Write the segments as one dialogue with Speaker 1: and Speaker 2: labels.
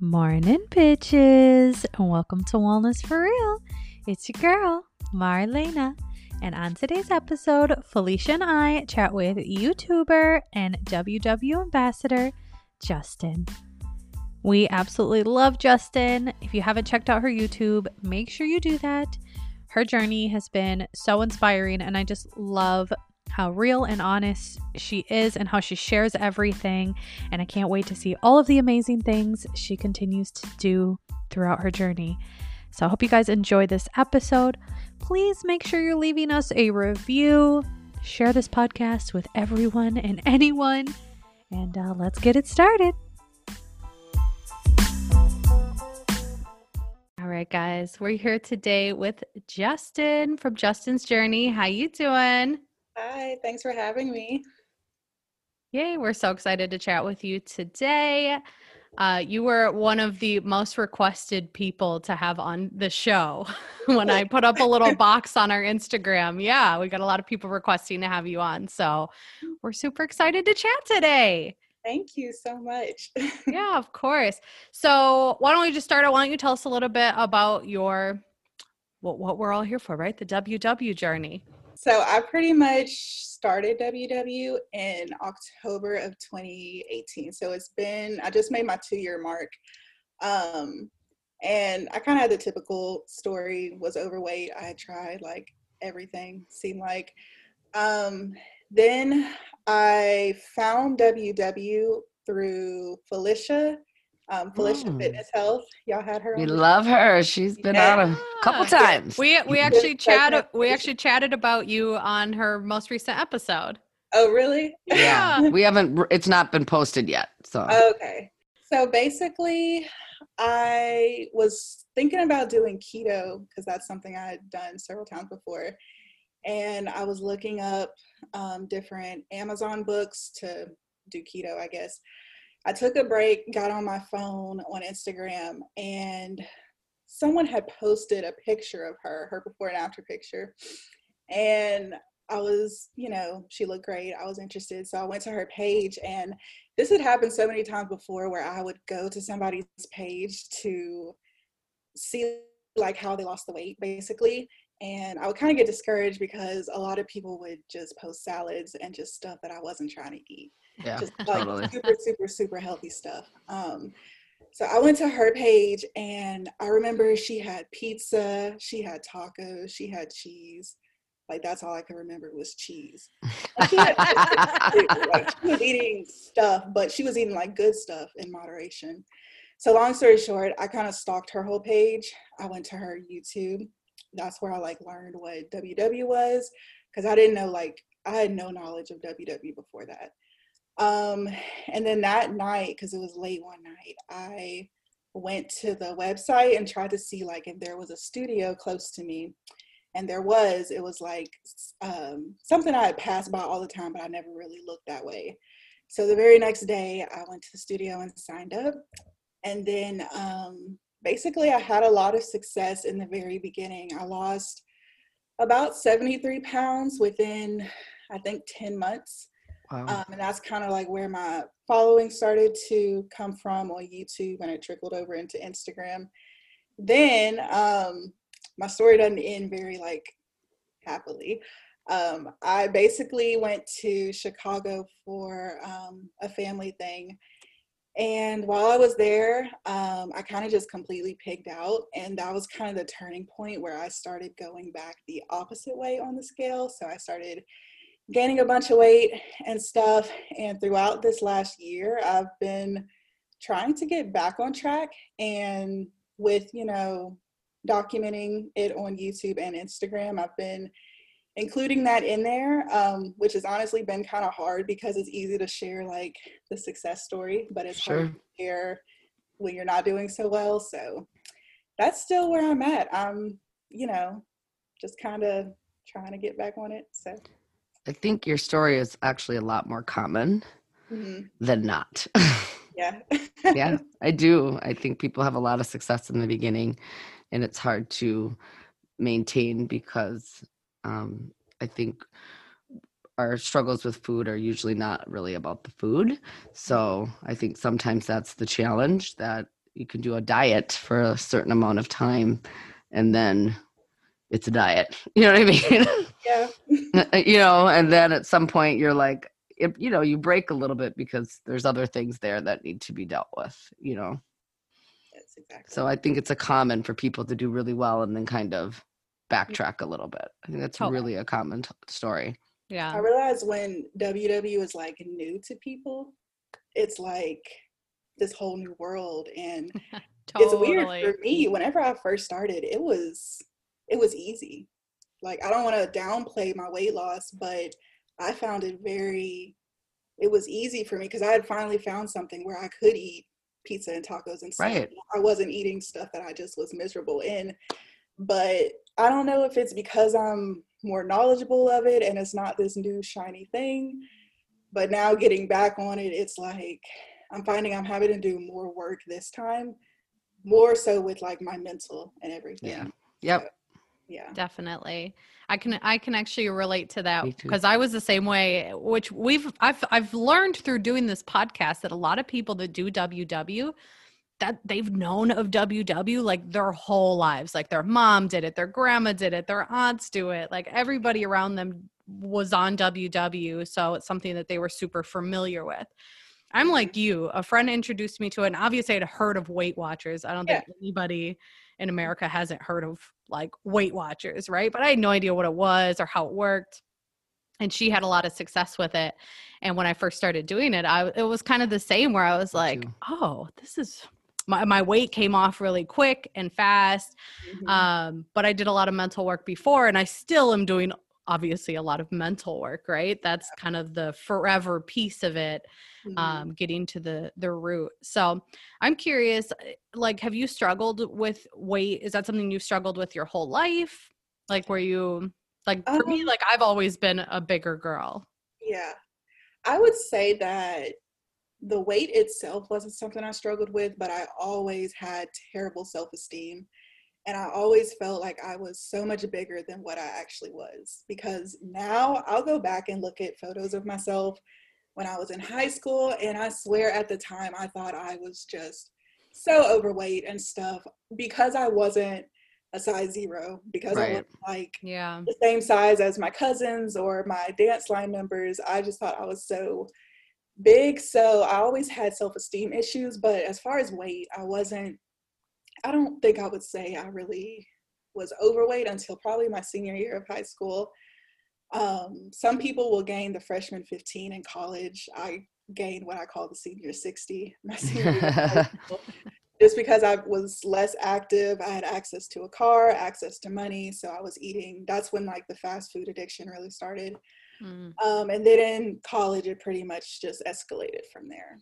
Speaker 1: Morning, bitches, and welcome to Wellness for Real. It's your girl, Marlena, and on today's episode, Felicia and I chat with YouTuber and WW ambassador Justyn. We absolutely love Justyn. If you haven't checked out her YouTube, make sure you do that. Her journey has been so inspiring, and I just love how real and honest she is and how she shares everything. And I can't wait to see all of the amazing things she continues to do throughout her journey. So I hope you guys enjoy this episode. Please make sure you're leaving us a review. Share this podcast with everyone and anyone. And uh, let's get it started. All right, guys, we're here today with Justyn from Justyn's Journey. How you doing?
Speaker 2: Hi, thanks for having me.
Speaker 1: Yay, we're so excited to chat with you today. Uh, you were one of the most requested people to have on the show when I put up a little box on our Instagram. Yeah, we got a lot of people requesting to have you on. So we're super excited to chat today.
Speaker 2: Thank you so much.
Speaker 1: yeah, of course. So why don't we just start? Why don't you tell us a little bit about your what what we're all here for, right? The WW journey.
Speaker 2: So I pretty much started WW in October of 2018. So it's been I just made my two year mark. Um, and I kind of had the typical story was overweight. I had tried like everything seemed like. Um, then I found WW through Felicia um, Felicia mm. Fitness Health. Y'all had her.
Speaker 3: We love her. She's been yeah. on a couple times.
Speaker 1: We we actually chatted. We actually chatted about you on her most recent episode.
Speaker 2: Oh, really?
Speaker 3: Yeah. we haven't. It's not been posted yet. So
Speaker 2: okay. So basically, I was thinking about doing keto because that's something I had done several times before, and I was looking up um, different Amazon books to do keto. I guess I took a break, got on my phone on Instagram, and someone had posted a picture of her, her before and after picture. And I was, you know, she looked great. I was interested. So I went to her page, and this had happened so many times before where I would go to somebody's page to see like how they lost the weight basically and I would kind of get discouraged because a lot of people would just post salads and just stuff that I wasn't trying to eat.
Speaker 3: Yeah,
Speaker 2: just like totally. super, super, super healthy stuff. Um, so I went to her page and I remember she had pizza, she had tacos, she had cheese. Like that's all I can remember was cheese. She, had, like, she was eating stuff, but she was eating like good stuff in moderation. So long story short, I kind of stalked her whole page. I went to her YouTube that's where I like learned what WW was because I didn't know like I had no knowledge of WW before that. Um, and then that night, because it was late one night, I went to the website and tried to see like if there was a studio close to me. And there was, it was like um, something I had passed by all the time, but I never really looked that way. So the very next day, I went to the studio and signed up. And then um, basically I had a lot of success in the very beginning. I lost about 73 pounds within, I think, 10 months. Wow. Um, and that's kind of like where my following started to come from on YouTube and it trickled over into Instagram. Then um, my story doesn't end very like happily. Um, I basically went to Chicago for um, a family thing and while I was there, um, I kind of just completely pigged out. And that was kind of the turning point where I started going back the opposite way on the scale. So I started gaining a bunch of weight and stuff. And throughout this last year, I've been trying to get back on track. And with, you know, documenting it on YouTube and Instagram, I've been including that in there, um, which has honestly been kind of hard because it's easy to share like the success story, but it's sure. hard to share when you're not doing so well. So that's still where I'm at. I'm, you know, just kind of trying to get back on it. So
Speaker 3: I think your story is actually a lot more common mm-hmm. than not.
Speaker 2: yeah.
Speaker 3: yeah, I do. I think people have a lot of success in the beginning and it's hard to maintain because um, I think our struggles with food are usually not really about the food. So I think sometimes that's the challenge that you can do a diet for a certain amount of time and then it's a diet you know what i mean
Speaker 2: Yeah.
Speaker 3: you know and then at some point you're like if, you know you break a little bit because there's other things there that need to be dealt with you know
Speaker 2: Yes, exactly.
Speaker 3: so i think it's a common for people to do really well and then kind of Mm. backtrack a little bit i think that's
Speaker 1: Totally.
Speaker 3: really a common t- story Yeah.
Speaker 2: I
Speaker 1: Yeah.
Speaker 2: realized when WW is like new to people, it's like this whole new world and it's weird for me whenever i first started it was it was easy like i don't want to downplay my weight loss but i found it very it was easy for me because i had finally found something where i could eat pizza and tacos and stuff
Speaker 3: Right.
Speaker 2: i wasn't eating stuff that i just was miserable in but i don't know if it's because i'm more knowledgeable of it and it's not this new shiny thing but now getting back on it it's like i'm finding i'm having to do more work this time more so with like my mental and everything.
Speaker 3: Yeah. yep
Speaker 2: Yeah.
Speaker 1: Definitely. I can I can actually relate to that because I was the same way which we've I've I've learned through doing this podcast that a lot of people that do WW that they've known of WW like their whole lives. Like their mom did it, their grandma did it, their aunts do it. Like everybody around them was on WW, so it's something that they were super familiar with. I'm like you. A friend introduced me to it, and obviously I'd heard of Weight Watchers. I don't
Speaker 2: Yeah.
Speaker 1: think anybody in America hasn't heard of like Weight Watchers, right? But I had no idea what it was or how it worked. And she had a lot of success with it. And when I first started doing it, I it was kind of the same where I was like, oh, this is my, my weight came off really quick and fast.
Speaker 2: Mhm.
Speaker 1: Um, but I did a lot of mental work before, and I still am doing obviously a lot of mental work, right? That's kind of the forever piece of it
Speaker 2: Mhm.
Speaker 1: um, getting to the the root. So I'm curious, uh, like, have you struggled with weight? Is that something you've struggled with your whole life? Like, were you like for me?
Speaker 2: Um,
Speaker 1: Like, I've always been a bigger girl.
Speaker 2: yeah. I would say that the weight itself wasn't something I struggled with, but I always had terrible self esteem. And I always felt like I was so much bigger than what I actually was. Because now I'll go back and look at photos of myself when I was in high school. And I swear at the time I thought I was just so overweight and stuff because I wasn't a size zero, because I
Speaker 3: Right.
Speaker 2: was like
Speaker 1: Yeah.
Speaker 2: the same size as my cousins or my dance line members. I just thought I was so big. So I always had self esteem issues. But as far as weight, I wasn't, I don't think I would say I really was overweight until probably my senior year of high school. Um, some people will gain the freshman 15 in college. I gained what I call the senior 60 my senior year of high school just because I was less active, I had access to a car, access to money, so I was eating. That's when like the fast food addiction really started.
Speaker 1: Mm.
Speaker 2: Um, and then in college, it pretty much just escalated from there.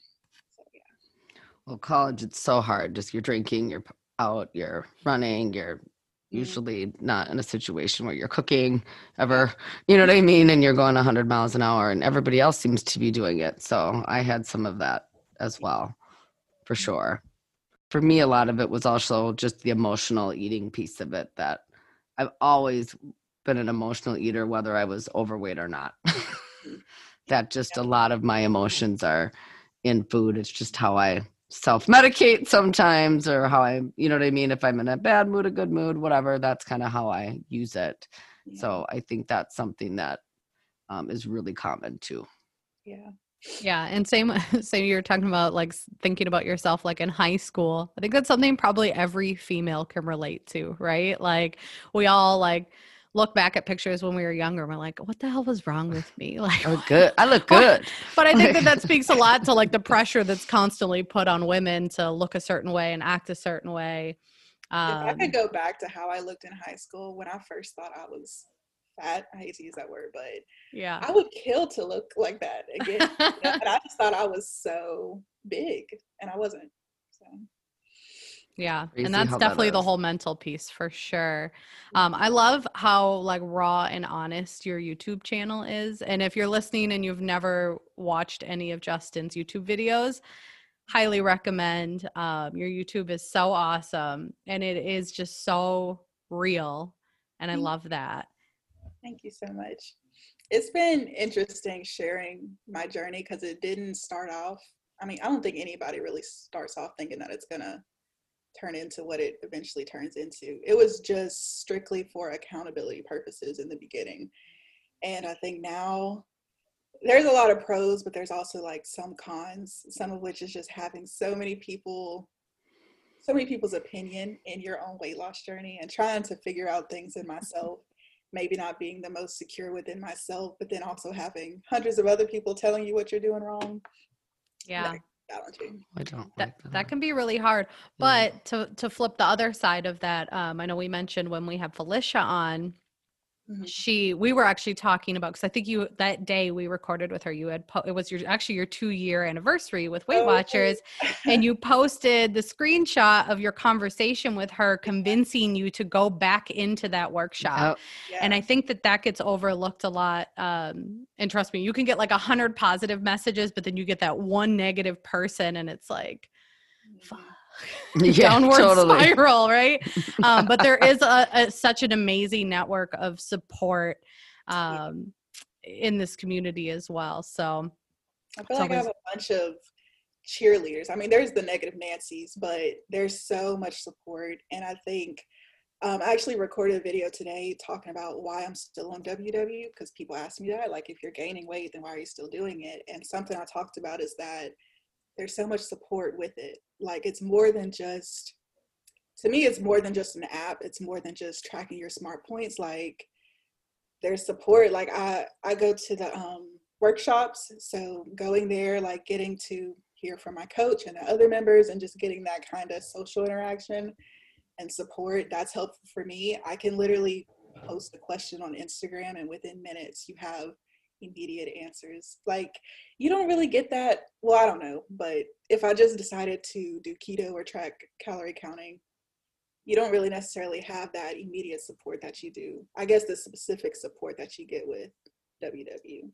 Speaker 2: So yeah,
Speaker 3: well college it's so hard. Just you're drinking you're out you're running you're
Speaker 2: Mhm.
Speaker 3: usually not in a situation where you're cooking ever you know what i mean? And you're going 100 miles an hour and everybody else seems to be doing it. So i had some of that as well for sure. For me a lot of it was also just the emotional eating piece of it that i've always been an emotional eater whether i was overweight or not. That just a lot of my emotions are in food. It's just how i self-medicate sometimes or how i you know what i mean? If i'm in a bad mood a good mood whatever that's kind of how i use it.
Speaker 2: Yeah,
Speaker 3: so i think that's something that um, is really common too.
Speaker 2: Yeah,
Speaker 1: Yeah, and same same you're talking about like thinking about yourself like in high school. I think that's something probably every female can relate to, right? Like we all like look back at pictures when we were younger and we're like, what the hell was wrong with me? Like
Speaker 3: i look good i look good
Speaker 1: but I think that that speaks a lot to like the pressure that's constantly put on women to look a certain way and act a certain way.
Speaker 2: if I
Speaker 1: Um,
Speaker 2: could go back to how I looked in high school when I first thought I was fat, I hate to use that word, but
Speaker 1: yeah.
Speaker 2: I would kill to look like that again. you know, and I just thought I was so big, and I wasn't. So
Speaker 1: Yeah,
Speaker 3: Crazy
Speaker 1: and that's
Speaker 3: how that
Speaker 1: definitely the whole mental piece for sure. Um, I love how like raw and honest your YouTube channel is, and if you're listening and you've never watched any of Justyn's YouTube videos, highly recommend. Um, your YouTube is so awesome, and it is just so real, and I love that.
Speaker 2: Thank you so much. It's been interesting sharing my journey because it didn't start off. I mean, I don't think anybody really starts off thinking that it's gonna turn into what it eventually turns into. It was just strictly for accountability purposes in the beginning. And I think now there's a lot of pros, but there's also like some cons, some of which is just having so many people, so many people's opinion in your own weight loss journey and trying to figure out things in myself. Maybe not being the most secure within myself, but then also having hundreds of other people telling you what you're doing wrong.
Speaker 1: Yeah.
Speaker 2: Challenging.
Speaker 3: I don't
Speaker 1: that,
Speaker 3: like
Speaker 1: that can be really hard
Speaker 3: Yeah.
Speaker 1: but to to flip the other side of that um i know we mentioned when we had felicia on
Speaker 2: Mhm.
Speaker 1: she we were actually talking about because i think you that day we recorded with her you had po- it was your actually your two year anniversary with weight
Speaker 2: Oh,
Speaker 1: watchers and you posted the screenshot of your conversation with her convincing you to go back into that workshop
Speaker 3: Yep.
Speaker 1: and i think that that gets overlooked a lot um and trust me you can get like a hundred positive messages but then you get that one negative person and it's like fuck.
Speaker 3: Yeah,
Speaker 1: downward
Speaker 3: totally.
Speaker 1: spiral right um but there is a, a such an amazing network of support um in this community as well so
Speaker 2: I feel
Speaker 1: It's
Speaker 2: like I have a bunch of cheerleaders. I mean, there's the negative Nancy's, but there's so much support. And I think um, I actually recorded a video today talking about why I'm still on WW because people ask me that. Like, if you're gaining weight, then why are you still doing it? And something I talked about is that there's so much support with it. Like, it's more than just, to me, it's more than just an app. It's more than just tracking your smart points. Like, there's support. Like, I, I go to the, um, workshops so going there like getting to hear from my coach and the other members and just getting that kind of social interaction and support that's helpful for me i can literally post a question on instagram and within minutes you have immediate answers like you don't really get that well i don't know but if i just decided to do keto or track calorie counting you don't really necessarily have that immediate support that you do i guess the specific support that you get with ww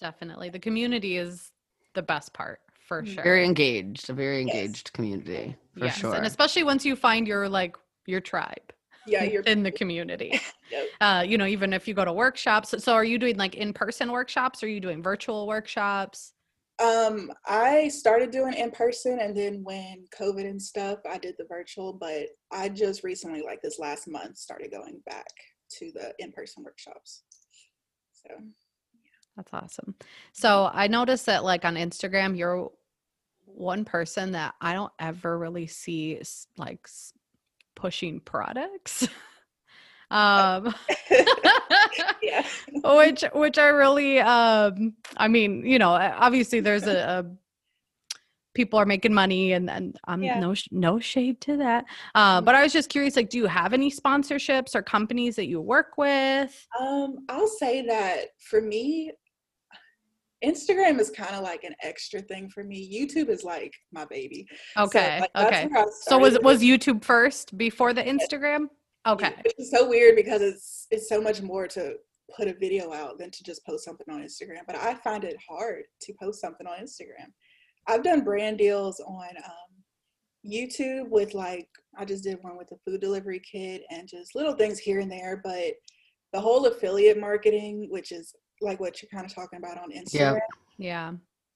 Speaker 1: definitely the community is the best part for
Speaker 2: Mhm.
Speaker 1: sure
Speaker 3: Very engaged, a very
Speaker 2: Yes.
Speaker 3: engaged community for
Speaker 1: yes
Speaker 3: sure.
Speaker 1: and especially once you find your like your tribe
Speaker 2: yeah you're
Speaker 1: in the community
Speaker 2: Yep.
Speaker 1: uh you know even if you go to workshops so are you doing like in-person workshops or are you doing virtual workshops
Speaker 2: Um, I started doing in person, and then when COVID and stuff, I did the virtual. But I just recently, like this last month, started going back to the in person workshops. So
Speaker 1: That's awesome. So I noticed that like on Instagram, you're one person that I don't ever really see like pushing products. um
Speaker 2: yeah,
Speaker 1: which which i really um I mean, you know, obviously there's a, a people are making money and and I'm
Speaker 2: Yeah.
Speaker 1: no no shade to that. Uh but I was just curious like do you have any sponsorships or companies that you work with?
Speaker 2: um, I'll say that for me, Instagram is kind of like an extra thing for me. YouTube is like my baby. So,
Speaker 1: Okay.
Speaker 2: like,
Speaker 1: okay. So was was YouTube first before the Instagram? Okay.
Speaker 2: Is so weird because it's it's so much more to put a video out than to just post something on Instagram. But I find it hard to post something on Instagram. I've done brand deals on um, YouTube with like I just did one with a food delivery kit and just little things here and there. But the whole affiliate marketing, which is like what you're kind of talking about on Instagram,
Speaker 1: Yeah.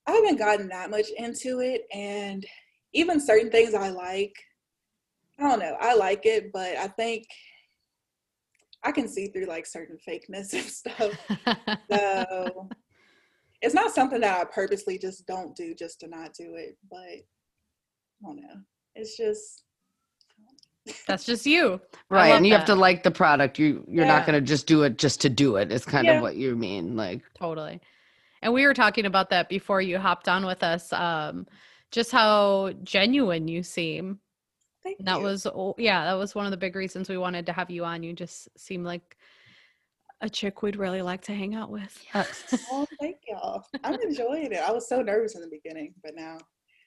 Speaker 2: I haven't gotten that much into it. And even certain things I like, I don't know, I like it, but I think I can see through like certain fakeness and stuff. So it's not something that I purposely just don't do just to not do it. But I don't know. It's just
Speaker 1: That's just you.
Speaker 3: Right. And you have to like the product. You you're
Speaker 2: Yeah.
Speaker 3: not gonna just do it just to do it. It's kind
Speaker 2: Yeah.
Speaker 3: of what you mean. Like
Speaker 1: Totally. And we were talking about that before you hopped on with us. Um, just how genuine you seem.
Speaker 2: thank
Speaker 1: And that
Speaker 2: you.
Speaker 1: was, oh, yeah, that was one of the big reasons we wanted to have you on. You just seem like a chick we'd really like to hang out with.
Speaker 2: Oh, thank y'all. I'm enjoying it. I was so nervous in the beginning, but now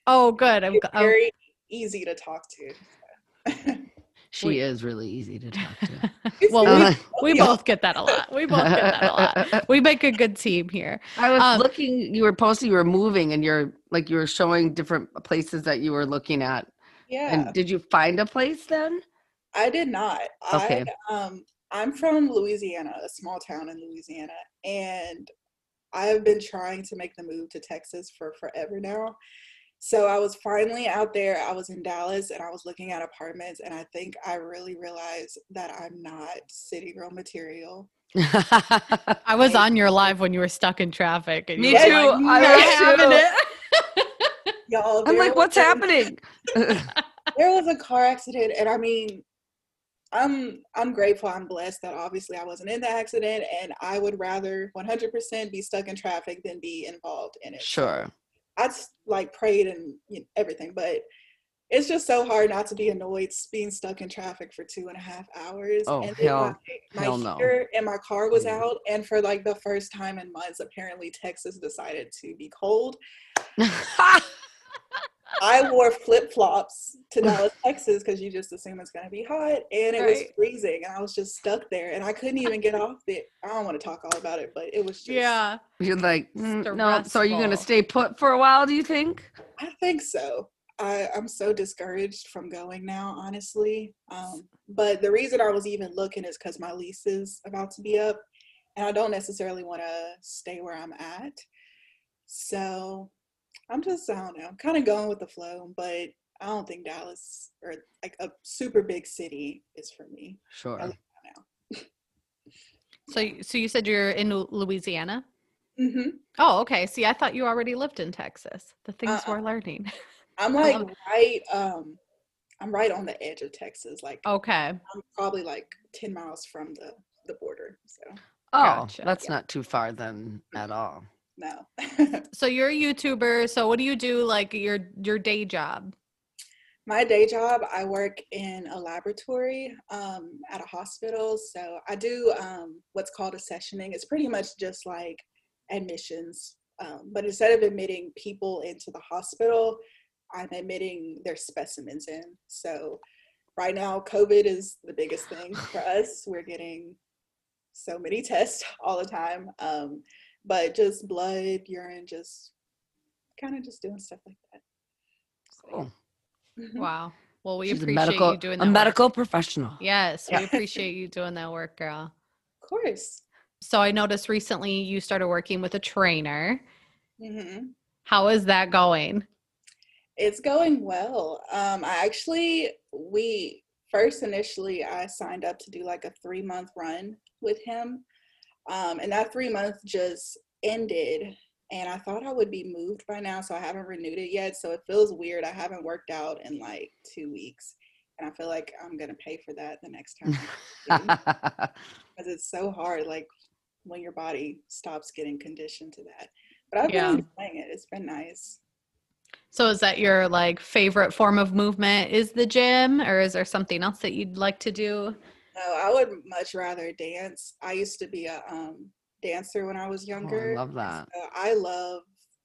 Speaker 1: Oh, good. I'm,
Speaker 2: it's
Speaker 1: g- I'm-
Speaker 2: very easy to talk to.
Speaker 3: she
Speaker 1: We-
Speaker 3: is really easy to talk to.
Speaker 1: well, we, we both get that a lot. We both get that a lot. We make a good team here.
Speaker 3: I was
Speaker 1: Um,
Speaker 3: looking. You were posting. You were moving, and you're like you were showing different places that you were looking at.
Speaker 2: Yeah.
Speaker 3: And did you find a place then?
Speaker 2: I did not.
Speaker 3: Okay.
Speaker 2: I um I'm from Louisiana, a small town in Louisiana, and I have been trying to make the move to Texas for forever now. So I was finally out there. I was in Dallas and I was looking at apartments, and I think I really realized that I'm not city girl material.
Speaker 1: I was on your live when you were stuck in traffic. And
Speaker 3: Me
Speaker 1: you
Speaker 3: too.
Speaker 1: Like,
Speaker 3: I
Speaker 1: "Not
Speaker 3: was
Speaker 1: having
Speaker 3: too."
Speaker 1: it.
Speaker 2: Y'all,
Speaker 3: I'm like, what's happening?
Speaker 2: There was a car accident, and I mean, I'm I'm grateful. I'm blessed that obviously I wasn't in the accident, and I would rather 100% be stuck in traffic than be involved in it. So
Speaker 3: sure.
Speaker 2: I just like prayed and you know, everything, but it's just so hard not to be annoyed being stuck in traffic for two and a half hours.
Speaker 3: Oh,
Speaker 2: and
Speaker 3: hell-
Speaker 2: my,
Speaker 3: hell
Speaker 2: my
Speaker 3: no.
Speaker 2: heater in my car was
Speaker 3: Mm.
Speaker 2: out, and for like the first time in months, apparently Texas decided to be cold. I wore flip flops to Dallas, Texas, because you just assume it's gonna be hot, and it was freezing, and I was just stuck there, and I couldn't even get off it. I don't want to talk all about it, but it was just
Speaker 1: Yeah.
Speaker 3: You're like, "Mm, no. So are you going to stay put for a while? Do you think?
Speaker 2: I think so. I, I'm so discouraged from going now, honestly. Um, but the reason I was even looking is because my lease is about to be up, and I don't necessarily want to stay where I'm at. So I'm just, I don't know, I'm kind of going with the flow. But I don't think Dallas or like a super big city is for me.
Speaker 3: Sure.
Speaker 2: live
Speaker 1: So, so you said you're in Lu- Louisiana?
Speaker 2: hmm
Speaker 1: Oh, okay. See, I thought you already lived in Texas. The things
Speaker 2: Uh-uh.
Speaker 1: we're learning.
Speaker 2: I'm like right, um, I'm right on the edge of Texas. Like
Speaker 1: Okay.
Speaker 2: I'm probably like 10 miles from the the border. So
Speaker 3: Oh,
Speaker 1: Gotcha.
Speaker 3: that's not too far then at all.
Speaker 2: No.
Speaker 1: So you're a YouTuber. So what do you do like your your day job?
Speaker 2: My day job, I work in a laboratory um, at a hospital. So I do um, what's called accessioning. It's pretty much just like admissions, um, but instead of admitting people into the hospital, I'm admitting their specimens in. So right now, COVID is the biggest thing for us. We're getting so many tests all the time, um, but just blood, urine, just kind of just doing stuff like that. So,
Speaker 3: Cool.
Speaker 1: Wow. Well, we
Speaker 3: She's a
Speaker 1: appreciate
Speaker 3: medical,
Speaker 1: you doing
Speaker 3: a
Speaker 1: that. work.
Speaker 3: medical professional.
Speaker 1: Yes,
Speaker 2: Yeah.
Speaker 1: we appreciate you doing that work, girl.
Speaker 2: Of course.
Speaker 1: So I noticed recently you started working with a trainer.
Speaker 2: hmm
Speaker 1: How is that going?
Speaker 2: It's going well. Um, I actually, we first initially, I signed up to do like a three month run with him. Um, and that three month just ended. And I thought I would be moved by now, so I haven't renewed it yet. So it feels weird. I haven't worked out in like two weeks. And I feel like I'm going to pay for that the next time. Because it's so hard, like when your body stops getting conditioned to that. But I've
Speaker 1: Yeah.
Speaker 2: been enjoying it. It's been nice.
Speaker 1: So is that your like favorite form of movement is the gym or is there something else that you'd like to do?
Speaker 2: No, I would much rather dance. I used to be a um, dancer when I was
Speaker 3: Oh, I
Speaker 2: younger.
Speaker 3: love that.
Speaker 2: So I love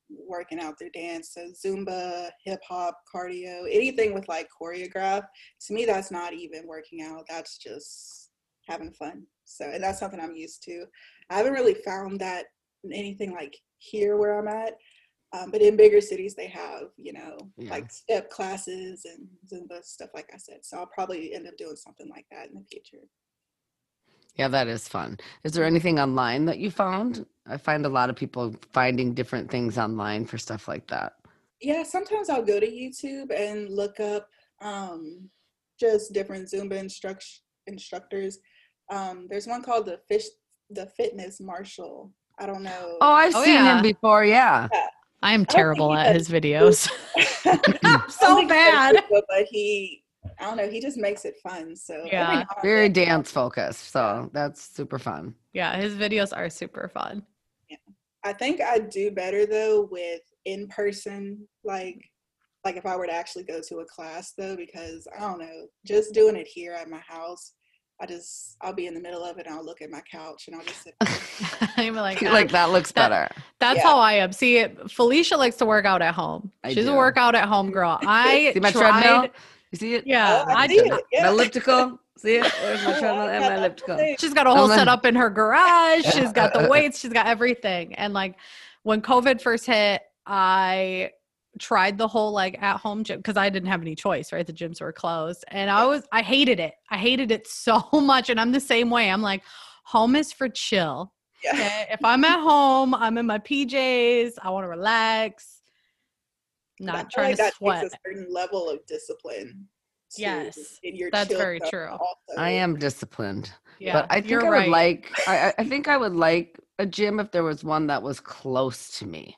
Speaker 2: working out through dance. So Zumba, hip hop, cardio, anything with like choreograph. To me, that's not even working out. That's just having fun. So, and that's something I'm used to. I haven't really found that anything like here where I'm at. Um, but in bigger cities, they have, you know,
Speaker 3: Yeah.
Speaker 2: like step classes and Zumba stuff, like I said. So I'll probably end up doing something like that in the future.
Speaker 3: Yeah, that is fun. Is there anything online that you found? I find a lot of people finding different things online for stuff like that.
Speaker 2: Yeah, sometimes I'll go to YouTube and look up um, just different Zumba instruct- instructors. Um, there's one called the Fish, the Fitness Marshall. I don't know.
Speaker 3: Oh, I've
Speaker 1: Oh,
Speaker 3: seen
Speaker 1: yeah.
Speaker 3: him before. Yeah.
Speaker 1: I am terrible
Speaker 2: he
Speaker 1: at his videos.
Speaker 2: I don't
Speaker 1: so bad.
Speaker 2: does but he, I don't know, he just makes it fun. So
Speaker 1: Yeah.
Speaker 3: Very dance focused. So that's super fun.
Speaker 1: yeah, his videos are super fun.
Speaker 2: I think I do better though with in person, like like if I were to actually go to a class though, because I don't know, just doing it here at my house, I just I'll be in the middle of it and I'll look at my couch and I'll just sit.
Speaker 1: I'm like,
Speaker 3: like
Speaker 1: "Ah,
Speaker 3: that looks
Speaker 1: that-
Speaker 3: better.
Speaker 1: That's
Speaker 2: Yeah.
Speaker 1: how I am. See, Felicia likes to work out at home.
Speaker 3: I
Speaker 1: She's a workout at home girl. I
Speaker 3: See my
Speaker 1: tried.
Speaker 3: treadmill? You see it?
Speaker 1: Yeah,
Speaker 2: Oh, I
Speaker 1: I
Speaker 2: see
Speaker 1: did.
Speaker 2: it.
Speaker 3: My
Speaker 2: Yeah.
Speaker 3: elliptical. See it? There's my treadmill and my elliptical.
Speaker 1: She's got a whole
Speaker 3: I'm like-
Speaker 1: setup in her garage. She's got the weights. She's got everything. And like when COVID first hit, I tried the whole like at home gym because I didn't have any choice, right? The gyms were closed. And I was, I hated it. I hated it so much. And I'm the same way. I'm like, home is for chill.
Speaker 2: Yeah.
Speaker 1: Okay. if I'm at home, I'm in my PJs, I want to relax. Not
Speaker 2: feel
Speaker 1: trying
Speaker 2: like
Speaker 1: to
Speaker 2: that
Speaker 1: sweat.
Speaker 2: takes a certain level of discipline. to-
Speaker 1: Yes,
Speaker 2: in your
Speaker 1: that's very true.
Speaker 2: also.
Speaker 3: I am disciplined.
Speaker 1: Yeah,
Speaker 3: but I think
Speaker 1: you're
Speaker 3: I would
Speaker 1: right.
Speaker 3: like I, I- I think I would like a gym if there was one that was close to me.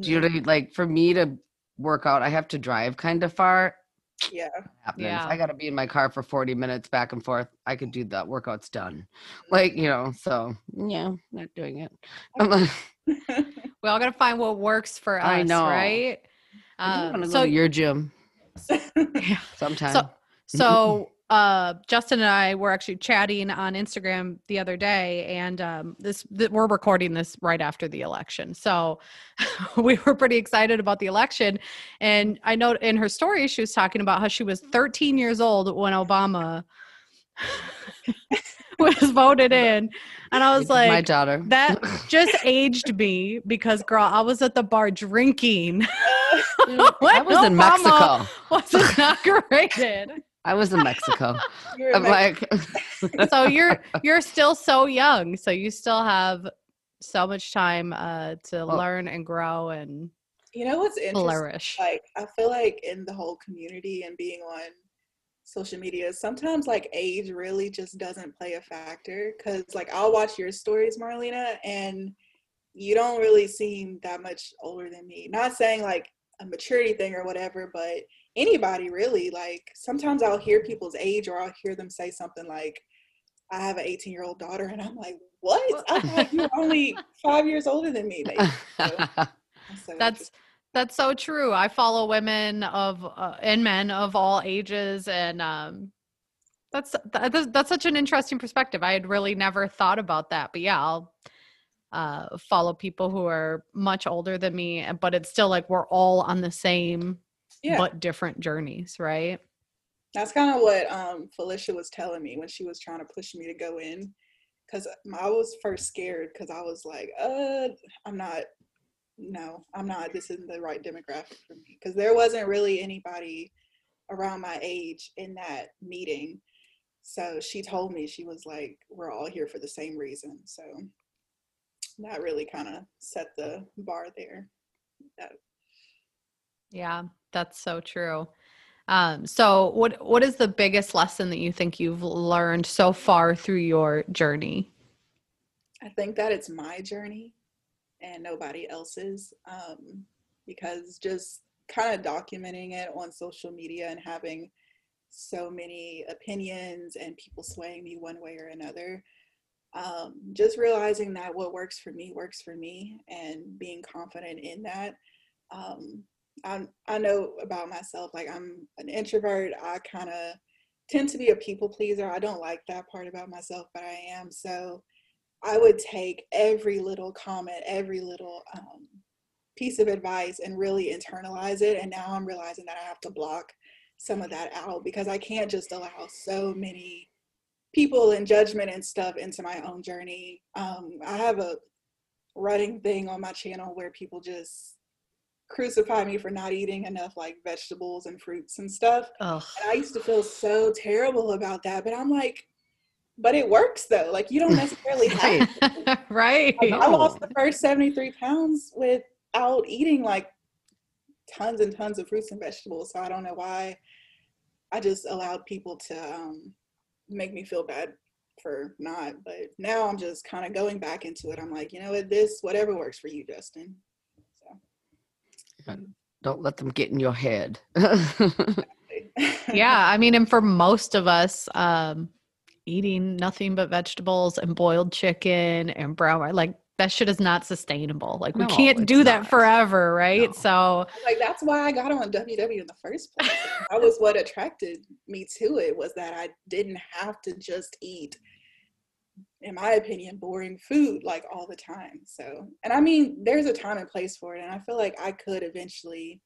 Speaker 3: Do you know what I mm-hmm. mean? like for me to work out, I have to drive kind of far.
Speaker 2: Yeah.
Speaker 3: Happening. If
Speaker 1: Yeah.
Speaker 3: I gotta be in my car for 40 minutes back and forth. I could do that. Workout's done. Like, you know, so yeah, not doing it.
Speaker 1: We all got to find what works for us,
Speaker 3: I know.
Speaker 1: right? Um,
Speaker 3: want to
Speaker 1: so
Speaker 3: to your gym
Speaker 1: yeah.
Speaker 3: sometime.
Speaker 1: So, so uh, Justyn and I were actually chatting on Instagram the other day, and um, this th- we're recording this right after the election. So we were pretty excited about the election, and I know in her story she was talking about how she was 13 years old when Obama was voted in, and I was
Speaker 3: like, my daughter.
Speaker 1: that just aged me because girl, I was at the bar drinking.
Speaker 3: I was in Mexico.
Speaker 1: was inaugurated.
Speaker 3: I was in Mexico.
Speaker 2: You're
Speaker 3: I'm
Speaker 2: like,
Speaker 3: like,
Speaker 1: so you're you're still so young so you still have so much time uh to
Speaker 3: Well-
Speaker 1: learn and grow and
Speaker 2: you know what's interesting?
Speaker 1: flourish
Speaker 2: Like I feel like in the whole community and being on social media, sometimes like age really just doesn't play a factor. Cause like I'll watch your stories, Marlena, and you don't really seem that much older than me. Not saying like a maturity thing or whatever, but anybody really. Like sometimes I'll hear people's age or I'll hear them say something like, I have an 18 year old daughter, and I'm like, what? I thought you were only five years older than me. Like, so
Speaker 1: that's that's so true i follow women of uh, and men of all ages and um that's that's- that's such an interesting perspective i had really never thought about that but yeah i'll uh follow people who are much older than me but it's still like we're all on the same
Speaker 2: yeah.
Speaker 1: but different journeys right
Speaker 2: That's kind of what um, Felicia was telling me when she was trying to push me to go in. Because I was first scared because I was like, uh, I'm not, no, I'm not, this isn't the right demographic for me. Because there wasn't really anybody around my age in that meeting. So she told me, she was like, we're all here for the same reason. So that really kind of set the bar there. That
Speaker 1: Yeah, that's so true. Um, so what what is the biggest lesson that you think you've learned so far through your journey?
Speaker 2: I think that it's my journey and nobody else's. Um, because just kind of documenting it on social media and having so many opinions and people swaying me one way or another. Um, just realizing that what works for me works for me and being confident in that. Um, I, I know about myself, like I'm an introvert. I kind of tend to be a people pleaser. I don't like that part about myself, but I am. So I would take every little comment, every little um, piece of advice and really internalize it. And now I'm realizing that I have to block some of that out because I can't just allow so many people and judgment and stuff into my own journey. Um, I have a running thing on my channel where people just crucify me for not eating enough like vegetables and fruits and stuff. And I used to feel so terrible about that, but I'm like, but it works though. Like you don't necessarily have.
Speaker 1: right.
Speaker 2: Like, I lost the first 73 pounds without eating like tons and tons of fruits and vegetables. So I don't know why I just allowed people to um, make me feel bad for not. But now I'm just kind of going back into it. I'm like, you know what, this whatever works for you, Justyn. So
Speaker 3: Don't let them get in your head.
Speaker 1: yeah, I mean, and for most of us, um, eating nothing but vegetables and boiled chicken and brown rice, like that shit is not sustainable. Like we can't
Speaker 3: it's
Speaker 1: do that
Speaker 3: not.
Speaker 1: forever, right?
Speaker 3: No.
Speaker 1: So
Speaker 2: like that's why I got on WW in the first place. that was what attracted me to it was that I didn't have to just eat, in my opinion, boring food like all the time. So, and I mean, there's a time and place for it, and I feel like I could eventually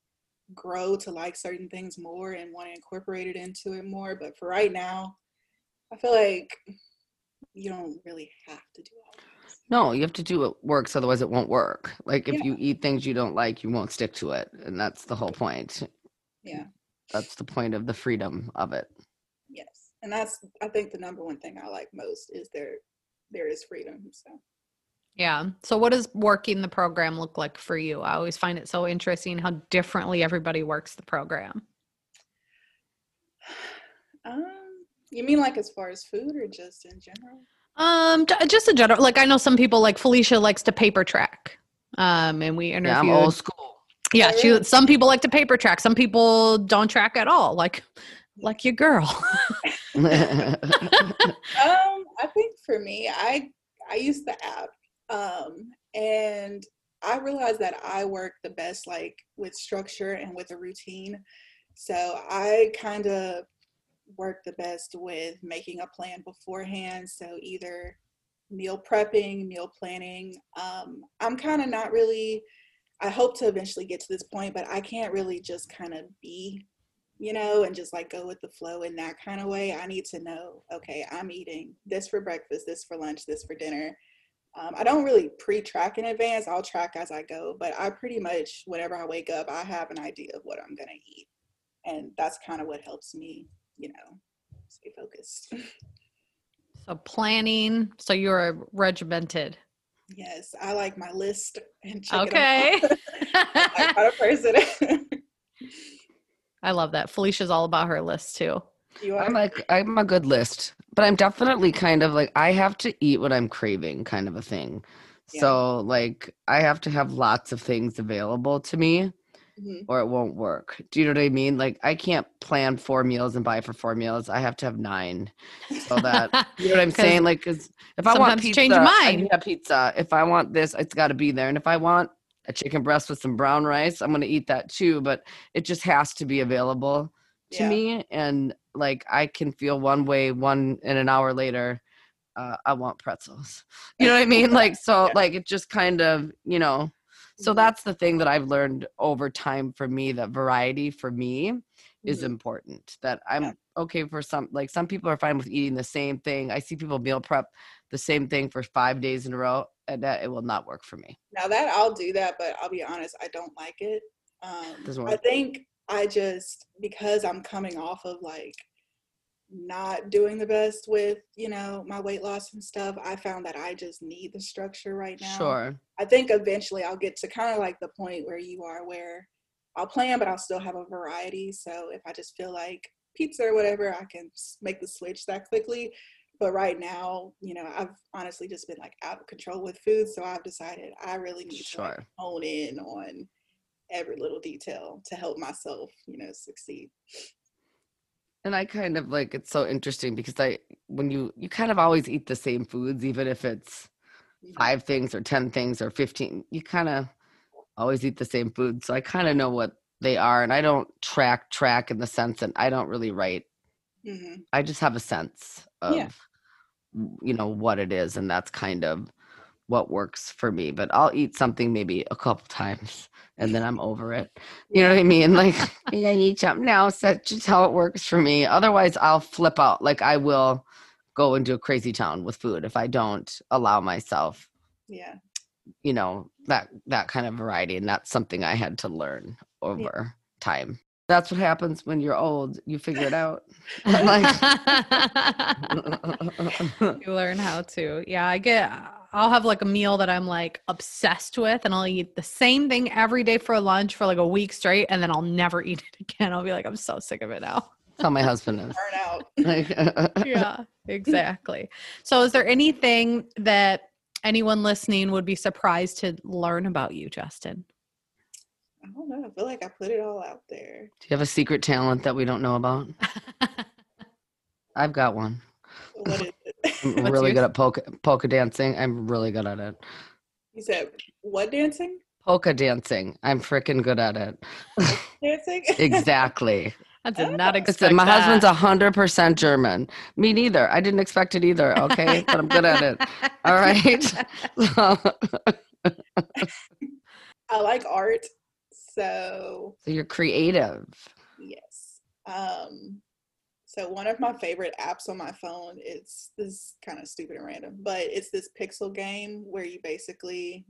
Speaker 2: grow to like certain things more and want to incorporate it into it more. But for right now, I feel like you don't really have to do all this.
Speaker 3: no, you have to do what works, otherwise it won't work. Like if
Speaker 2: Yeah.
Speaker 3: you eat things you don't like, you won't stick to it. And that's the whole point.
Speaker 2: Yeah.
Speaker 3: That's the point of the freedom of it.
Speaker 2: Yes, and that's I think the number one thing I like most is there there is freedom. So
Speaker 1: Yeah. So, what does working the program look like for you? I always find it so interesting how differently everybody works the program.
Speaker 2: Um, you mean like as far as food or just in general?
Speaker 1: Um, just a general. Like, I know some people like Felicia likes to paper track. Um, and we
Speaker 3: Yeah,
Speaker 1: interviewed.
Speaker 3: I'm old school.
Speaker 1: Yeah,
Speaker 2: Oh,
Speaker 1: she. Some people like to paper track. Some people don't track at all. Like, like your girl.
Speaker 2: Um, I think for me, I I use the app, um, and I realized that I work the best like with structure and with a routine. So I kind of work the best with making a plan beforehand. So either meal prepping, meal planning. Um, I'm kind of not really. I hope to eventually get to this point, but I can't really just kind of be you know, and just like go with the flow in that kind of way. I need to know, okay, I'm eating this for breakfast, this for lunch, this for dinner. Um, I don't really pre track in advance, I'll track as I go, but I pretty much, whenever I wake up, I have an idea of what I'm going to eat. And that's kind of what helps me, you know, stay focused.
Speaker 1: so planning. So you're regimented.
Speaker 2: yes, I like my list and check
Speaker 1: Okay.
Speaker 2: it off. I'm not a person.
Speaker 1: I love that. Felicia's all about her list too.
Speaker 2: you are?
Speaker 3: I'm like I'm a good list, but I'm definitely kind of like I have to eat what I'm craving, kind of a thing.
Speaker 2: Yeah.
Speaker 3: So like I have to have lots of things available to me,
Speaker 2: Mhm.
Speaker 3: or it won't work. Do you know what I mean? Like I can't plan four meals and buy for four meals. I have to have nine. So that you know what I'm saying? Like, cause if I want pizza,
Speaker 1: change your
Speaker 3: I need a pizza. If I want this, it's got to be there. And if I want a chicken breast with some brown rice, I'm gonna eat that too. But it just has to be available to
Speaker 2: Yeah.
Speaker 3: me. And like I can feel one way, one and an hour later, uh, I want pretzels. You know what I mean? Like so,
Speaker 2: Yeah.
Speaker 3: like it just kind of, you know. So
Speaker 2: Mhm.
Speaker 3: that's the thing that I've learned over time for me. That variety for me is
Speaker 2: Mhm.
Speaker 3: important that i'm
Speaker 2: Yeah.
Speaker 3: okay for some like some people are fine with eating the same thing i see people meal prep the same thing for five days in a row and that it will not work for me
Speaker 2: Now that I'll do that, but I'll be honest, I don't like it. Um, I think I just because I'm coming off of like not doing the best with you know my weight loss and stuff. I found that I just need the structure right now.
Speaker 3: sure
Speaker 2: I think eventually I'll get to kind of like the point where you are, where I'll plan, but I'll still have a variety. So if I just feel like pizza or whatever, I can make the switch that quickly. But right now, you know, I've honestly just been like out of control with food. So I've decided I really need to like,
Speaker 3: sure
Speaker 2: hone in on every little detail to help myself, you know, succeed.
Speaker 3: and i kind of like it's so interesting because i when you you kind of always eat the same foods even if it's
Speaker 2: Mhm.
Speaker 3: five things or ten things or 15 you kind of always eat the same food so i kind of know what they are and i don't track track in the sense that i don't really write
Speaker 2: Mhm.
Speaker 3: I just have a sense of
Speaker 2: Yeah.
Speaker 3: You know what it is and that's kind of what works for me but I'll eat something maybe a couple times and then I'm over it. You know what I mean? Like I need something else. That's just how it works for me. Otherwise I'll flip out. Like I will go into a crazy town with food if I don't allow myself,
Speaker 2: Yeah.
Speaker 3: you know, that that kind of variety and that's something I had to learn over time. That's what happens when you're old. You figure it out.
Speaker 1: like, you learn how to. Yeah, I get I'll have like a meal that I'm like obsessed with and I'll eat the same thing every day for lunch for like a week straight and then I'll never eat it again. I'll be like I'm so sick of it now.
Speaker 3: That's how my husband is.
Speaker 2: Burn out.
Speaker 3: Like,
Speaker 1: yeah, exactly. So is there anything that anyone listening would be surprised to learn about you, Justyn?
Speaker 2: I don't know. I feel like I put it all out there.
Speaker 3: Do you have a secret talent that we don't know about? I've got one.
Speaker 2: What is it?
Speaker 3: I'm
Speaker 1: What's
Speaker 3: really good at polka, polka dancing. I'm really good at it.
Speaker 2: you said what dancing?
Speaker 3: Polka dancing. I'm freaking good at it.
Speaker 2: Dancing?
Speaker 1: I
Speaker 3: exactly.
Speaker 1: did not expect
Speaker 3: Listen, my
Speaker 1: that.
Speaker 3: husband's a hundred percent German. Me neither. I didn't expect it either. Okay, but I'm good at it. All right.
Speaker 2: I like art. So So
Speaker 3: you're creative.
Speaker 2: yes. Um so one of my favorite apps on my phone is this kind of stupid and random, but it's this pixel game where you basically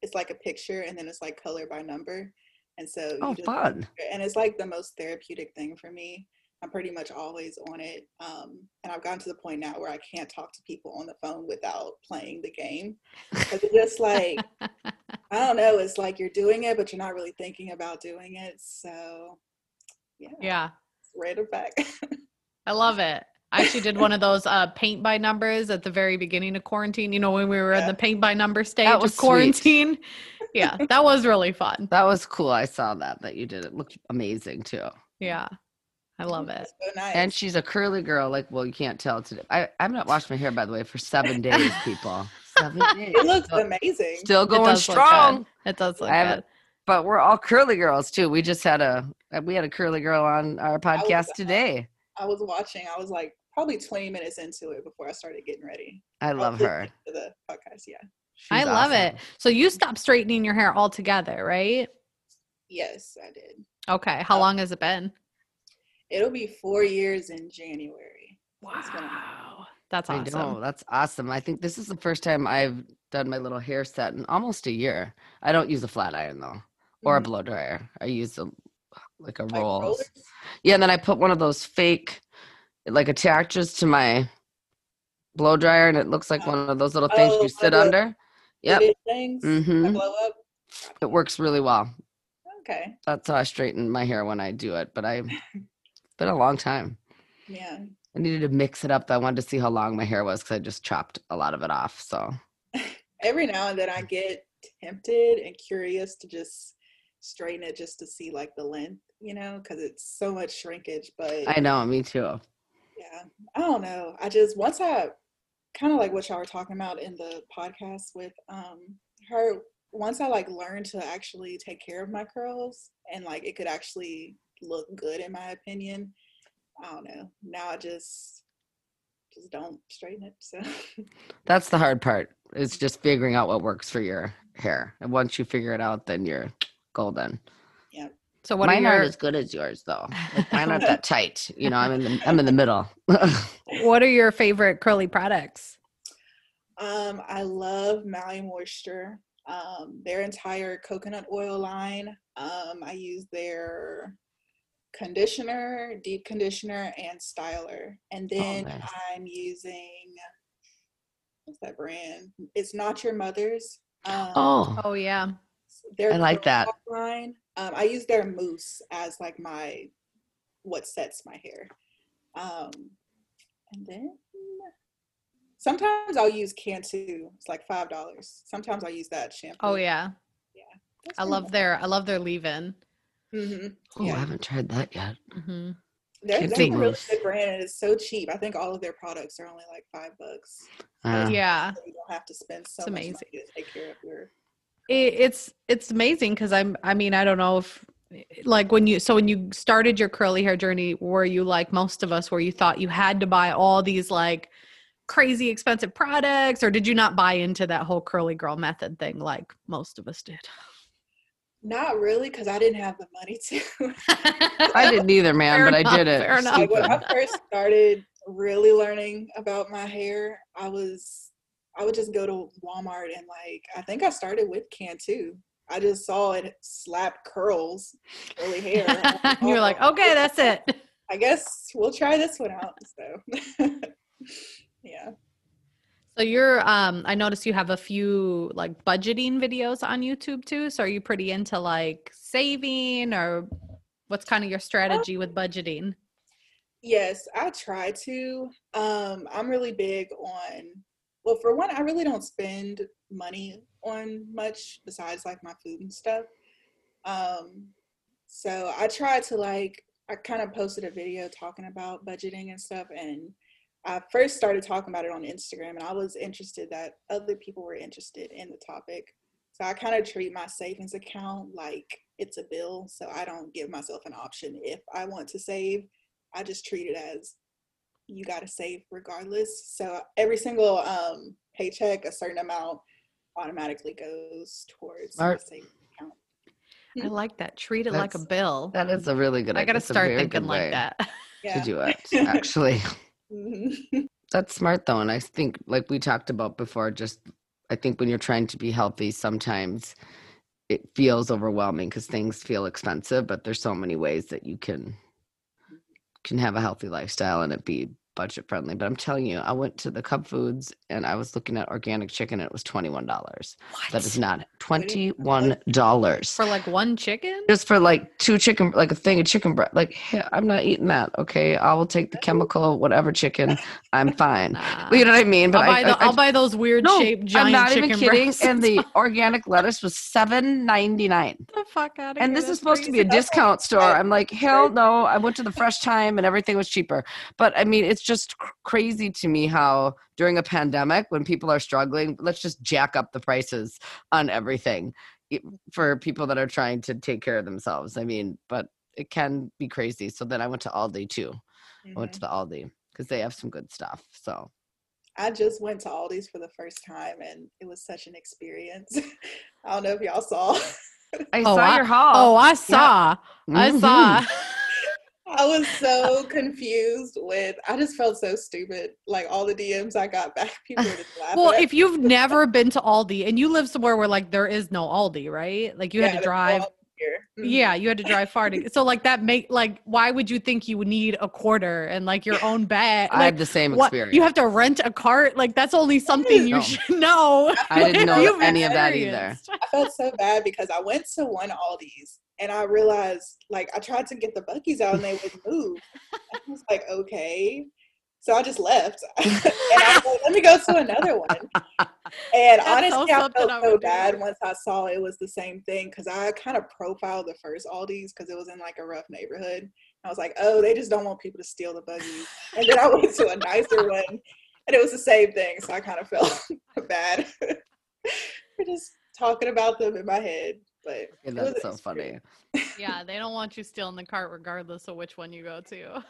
Speaker 2: it's like a picture and then it's like color by number. And so you
Speaker 3: Oh, fun.
Speaker 2: and it's like the most therapeutic thing for me. I'm pretty much always on it. Um, and I've gotten to the point now where I can't talk to people on the phone without playing the game. It's just like, I don't know, it's like you're doing it, but you're not really thinking about doing it. So, yeah,
Speaker 1: yeah.
Speaker 2: Right random fact.
Speaker 1: I love it. I actually did one of those uh, paint by numbers at the very beginning of quarantine. You know, when we were in the paint by number stage
Speaker 3: That
Speaker 1: of
Speaker 3: was sweet.
Speaker 1: quarantine. yeah, that was really fun.
Speaker 3: That was cool. I saw that that you did. It looked amazing too.
Speaker 1: Yeah, I love it.
Speaker 2: so nice.
Speaker 3: And she's a curly girl. Like, well, you can't tell today. I I've not washed my hair by the way for seven days, people. Seven days.
Speaker 2: it looks
Speaker 3: Still-
Speaker 2: amazing.
Speaker 3: Still going
Speaker 1: does look good.
Speaker 3: strong.
Speaker 1: It does look
Speaker 3: I haven't-
Speaker 1: good.
Speaker 3: But we're all curly girls too. We just had a uh, we had a curly girl on our podcast today.
Speaker 2: I was watching, I was like probably 20 minutes into it before I started getting ready.
Speaker 3: I love her.
Speaker 2: listening the podcast, yeah.
Speaker 1: I
Speaker 3: She's
Speaker 1: love it. So you stopped straightening your hair altogether, right?
Speaker 2: Yes, I did.
Speaker 1: Okay. How
Speaker 2: Uh,
Speaker 1: long has it been?
Speaker 2: It'll be four years in January. It's been a minute.
Speaker 1: Wow. That's
Speaker 3: I
Speaker 1: awesome.
Speaker 3: know that's awesome. I think this is the first time I've done my little hair set in almost a year. I don't use a flat iron though, or a
Speaker 2: Mhm.
Speaker 3: blow dryer. I use a like a
Speaker 2: Like
Speaker 3: Yeah, and then I put one of those fake, it like attaches to my blow dryer, and it looks like
Speaker 2: Oh.
Speaker 3: one of those little things
Speaker 2: Oh,
Speaker 3: you sit
Speaker 2: one
Speaker 3: under. Yep,
Speaker 2: Hooded Things that
Speaker 3: hmm it works really well.
Speaker 2: Okay.
Speaker 3: That's how I straighten my hair when I do it. But I, it's been a long time.
Speaker 2: Yeah.
Speaker 3: I needed to mix it up. Though. I wanted to see how long my hair was because I just chopped a lot of it off. So
Speaker 2: Every now and then I get tempted and curious to just straighten it just to see like the length, you know, because it's so much shrinkage. But
Speaker 3: I know, me too.
Speaker 2: yeah, I don't know. I just once I kind of like what y'all were talking about in the podcast with um her. Once I like learned to actually take care of my curls and like it could actually look good in my opinion. I don't know. Now I just just don't straighten it. So
Speaker 3: That's the hard part. It's just figuring out what works for your hair. And once you figure it out, then you're golden. Yeah.
Speaker 1: So what
Speaker 3: Mine
Speaker 1: are
Speaker 3: aren't as good as yours though. Like, mine aren't that tight. You know, I'm in the I'm in the middle.
Speaker 1: what are your favorite curly products?
Speaker 2: Um, I love Maui Moisture. Um, their entire coconut oil line. Um, I use their conditioner, deep conditioner, and styler. And then
Speaker 3: nice.
Speaker 2: I'm using what's that brand? It's not your mother's. Um,
Speaker 3: oh,
Speaker 1: Oh yeah.
Speaker 2: their
Speaker 3: I like that.
Speaker 2: Line. Um, I use their mousse as like my what sets my hair. Um, and then sometimes I'll use Cantu. It's like five dollars. Sometimes I'll use that shampoo.
Speaker 1: Oh yeah. yeah. I love their I love their leave-in.
Speaker 2: Hmm
Speaker 3: oh, I haven't tried that yet.
Speaker 1: hmm
Speaker 2: They're, they're a really good brand and it's so cheap. I think all of their products are only like five bucks.
Speaker 3: Uh,
Speaker 1: Yeah.
Speaker 2: So you don't have to spend so
Speaker 1: It's
Speaker 2: much
Speaker 1: amazing.
Speaker 2: money to take care of your.
Speaker 1: It, it's it's amazing because I'm I mean I don't know if like when you so when you started your curly hair journey were you like most of us where you thought you had to buy all these like crazy expensive products or did you not buy into that whole curly girl method thing like most of us did
Speaker 2: Not really, because I didn't have the money to.
Speaker 3: I didn't either, man,
Speaker 1: Fair
Speaker 3: but
Speaker 1: enough,
Speaker 3: I did it.
Speaker 1: fair enough.
Speaker 2: like when I first started really learning about my hair, I was I would just go to Walmart and like I think I started with Cantu. I just saw it slap curls, curly hair. I'm
Speaker 1: you're like
Speaker 2: "Oh,
Speaker 1: okay that's it
Speaker 2: I guess we'll try this one out. So yeah.
Speaker 1: So you're um i noticed you have a few like budgeting videos on youtube too so are you pretty into like saving or what's kind of your strategy with budgeting
Speaker 2: Yes, I try to. Um, I'm really big on, well, for one, I really don't spend money on much besides like my food and stuff. Um, so I try to like, I kind of posted a video talking about budgeting and stuff, and I first started talking about it on Instagram, and I was interested that other people were interested in the topic. So I kind of treat my savings account like it's a bill, so I don't give myself an option if I want to save. I just treat it as you got to save regardless. So every single um, paycheck, a certain amount automatically goes towards my savings account.
Speaker 1: I like that. Treat it like a bill.
Speaker 3: That is a really good
Speaker 1: I
Speaker 3: idea.
Speaker 1: got to start thinking like that.
Speaker 2: Yeah.
Speaker 3: To do it, actually.
Speaker 2: Mhm.
Speaker 3: That's smart though. And I think, like we talked about before, just I think when you're trying to be healthy, sometimes it feels overwhelming because things feel expensive, but there's so many ways that you can can have a healthy lifestyle and it be budget friendly. But I'm telling you, I went to the Cub Foods and I was looking at organic chicken. And it was twenty one dollars. What? That is not twenty one dollars
Speaker 1: for like one chicken.
Speaker 3: just for like two chicken, like a thing of chicken breast. Like hell, I'm not eating that. Okay, I will take the chemical whatever chicken. I'm fine.
Speaker 1: Nah.
Speaker 3: You know what I mean? But
Speaker 1: I'll, buy
Speaker 3: I,
Speaker 1: the,
Speaker 3: I,
Speaker 1: will buy those weird
Speaker 3: no,
Speaker 1: shaped giant
Speaker 3: I'm not
Speaker 1: chicken
Speaker 3: even kidding.
Speaker 1: breasts.
Speaker 3: And the organic lettuce was seven ninety nine.
Speaker 1: the fuck out of
Speaker 3: And this is supposed to be a discount store. I'm like, hell no. I went to the Fresh Thyme and everything was cheaper. But I mean, it's just cr- crazy to me how during a pandemic, when people are struggling, let's just jack up the prices on everything for people that are trying to take care of themselves. I mean, but it can be crazy. So then I went to Aldi too. I went to the Aldi because they have some good stuff. So
Speaker 2: I just went to Aldi's for the first time and it was such an experience. I don't know if y'all saw.
Speaker 3: I
Speaker 1: Oh,
Speaker 3: saw
Speaker 1: I-
Speaker 3: your haul.
Speaker 1: Oh, I saw. I
Speaker 3: Mhm.
Speaker 1: saw.
Speaker 2: I was so confused with I just felt so stupid. Like all the DMs I got back, people were just laughing.
Speaker 1: Well,
Speaker 2: at
Speaker 1: if you've never been to Aldi and you live somewhere where like there is no Aldi, right? Like you
Speaker 2: Yeah,
Speaker 1: had to drive.
Speaker 2: all here. Mhm.
Speaker 1: Yeah, you had to drive far to. So like that make like why would you think you would need a quarter and like your own bag?
Speaker 3: I
Speaker 1: Like
Speaker 3: had the same
Speaker 1: what
Speaker 3: experience.
Speaker 1: you have to rent a cart? Like that's only something you
Speaker 3: No.
Speaker 1: should know.
Speaker 3: I didn't know any of that either.
Speaker 2: I felt so bad because I went to one Aldi's and I realized like I tried to get the Buckies out and they wouldn't move. I was like, okay. So I just left. and I was like, let me go to another one. And
Speaker 1: That's so
Speaker 2: honestly, I felt
Speaker 1: I
Speaker 2: so
Speaker 1: would do.
Speaker 2: bad once I saw it was the same thing because I kind of profiled the first Aldi's because it was in like a rough neighborhood. I was like, oh, they just don't want people to steal the buggies. And then I went to a nicer one and it was the same thing. So I kind of felt bad for just talking about them in my head. But
Speaker 3: Okay, that's so
Speaker 2: experience.
Speaker 3: funny.
Speaker 1: Yeah, they don't want you stealing the cart regardless of which one you go to.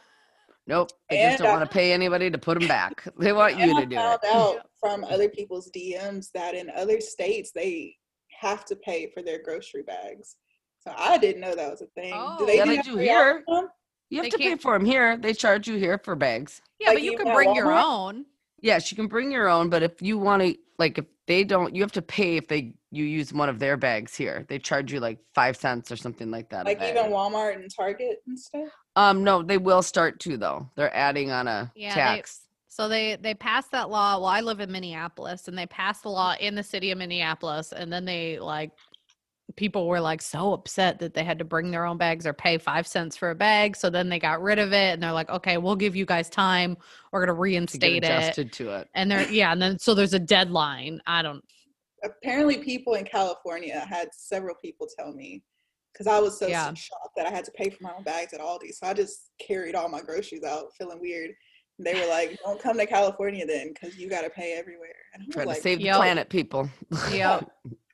Speaker 3: Nope. They just don't
Speaker 2: I-
Speaker 3: want to pay anybody to put them back. They want you to do
Speaker 2: found
Speaker 3: it.
Speaker 2: out from other people's DMs that in other states they have to pay for their grocery bags. So I didn't know that was a thing.
Speaker 1: Oh.
Speaker 2: do they oh.
Speaker 3: Yeah,
Speaker 2: do
Speaker 3: they do here.
Speaker 2: y'all? Huh?
Speaker 3: You have
Speaker 1: They
Speaker 3: to pay for them here. They charge you here for bags.
Speaker 1: Yeah,
Speaker 2: Like
Speaker 1: but you
Speaker 2: even
Speaker 1: can
Speaker 2: at
Speaker 1: bring your own.
Speaker 3: Yes, you can bring your own, but if you want to, like, if they don't, you have to pay if they you use one of their bags here. They charge you like five cents or something like that.
Speaker 2: Like even Walmart and Target and stuff.
Speaker 3: um, no, they will start to though. They're adding on a
Speaker 1: Yeah, they-
Speaker 3: tax.
Speaker 1: So they they passed that law. Well, I live in Minneapolis, and they passed the law in the city of Minneapolis, and then they like people were like so upset that they had to bring their own bags or pay five cents for a bag. So then they got rid of it, and they're like, okay, we'll give you guys time. We're gonna
Speaker 3: to get
Speaker 1: reinstate it.
Speaker 3: adjusted to it.
Speaker 1: And they're yeah, and then so there's a deadline. I don't.
Speaker 2: Apparently, people in California had several people tell me because I was so
Speaker 1: Yeah.
Speaker 2: shocked that I had to pay for my own bags at Aldi. So I just carried all my groceries out, feeling weird. And they were like, "Don't come to California then, because you got to pay everywhere." And I was
Speaker 3: Try to save the
Speaker 1: Yep.
Speaker 3: planet, people.
Speaker 1: Yep.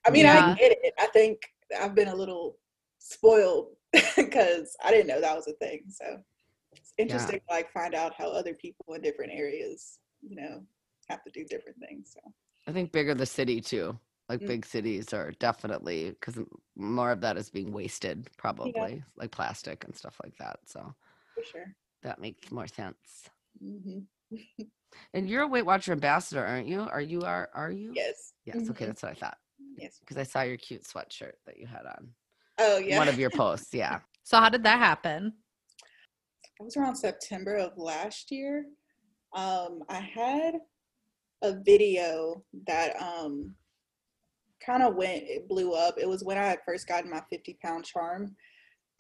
Speaker 2: I mean,
Speaker 1: Yeah.
Speaker 2: I get it. I think I've been a little spoiled because I didn't know that was a thing. So it's interesting to like find out how other people in different areas, you know, have to do different things. So
Speaker 3: I think bigger the city too. Like
Speaker 2: Mm.
Speaker 3: big cities are definitely because more of that is being wasted, probably like plastic and stuff like that. So
Speaker 2: for sure.
Speaker 3: that makes more sense.
Speaker 2: hmm
Speaker 3: And you're a Weight Watcher ambassador, aren't you? Are you are are you?
Speaker 2: Yes.
Speaker 3: Yes. Okay,
Speaker 2: Mhm.
Speaker 3: that's what I thought.
Speaker 2: Yes.
Speaker 3: Because I saw your cute sweatshirt that you had on
Speaker 2: Oh yeah.
Speaker 3: one of your posts. Yeah.
Speaker 1: So how did that happen?
Speaker 2: it was around September of last year. Um, I had a video that um, kind of went, it blew up. It was when I had first gotten my 50 pound charm.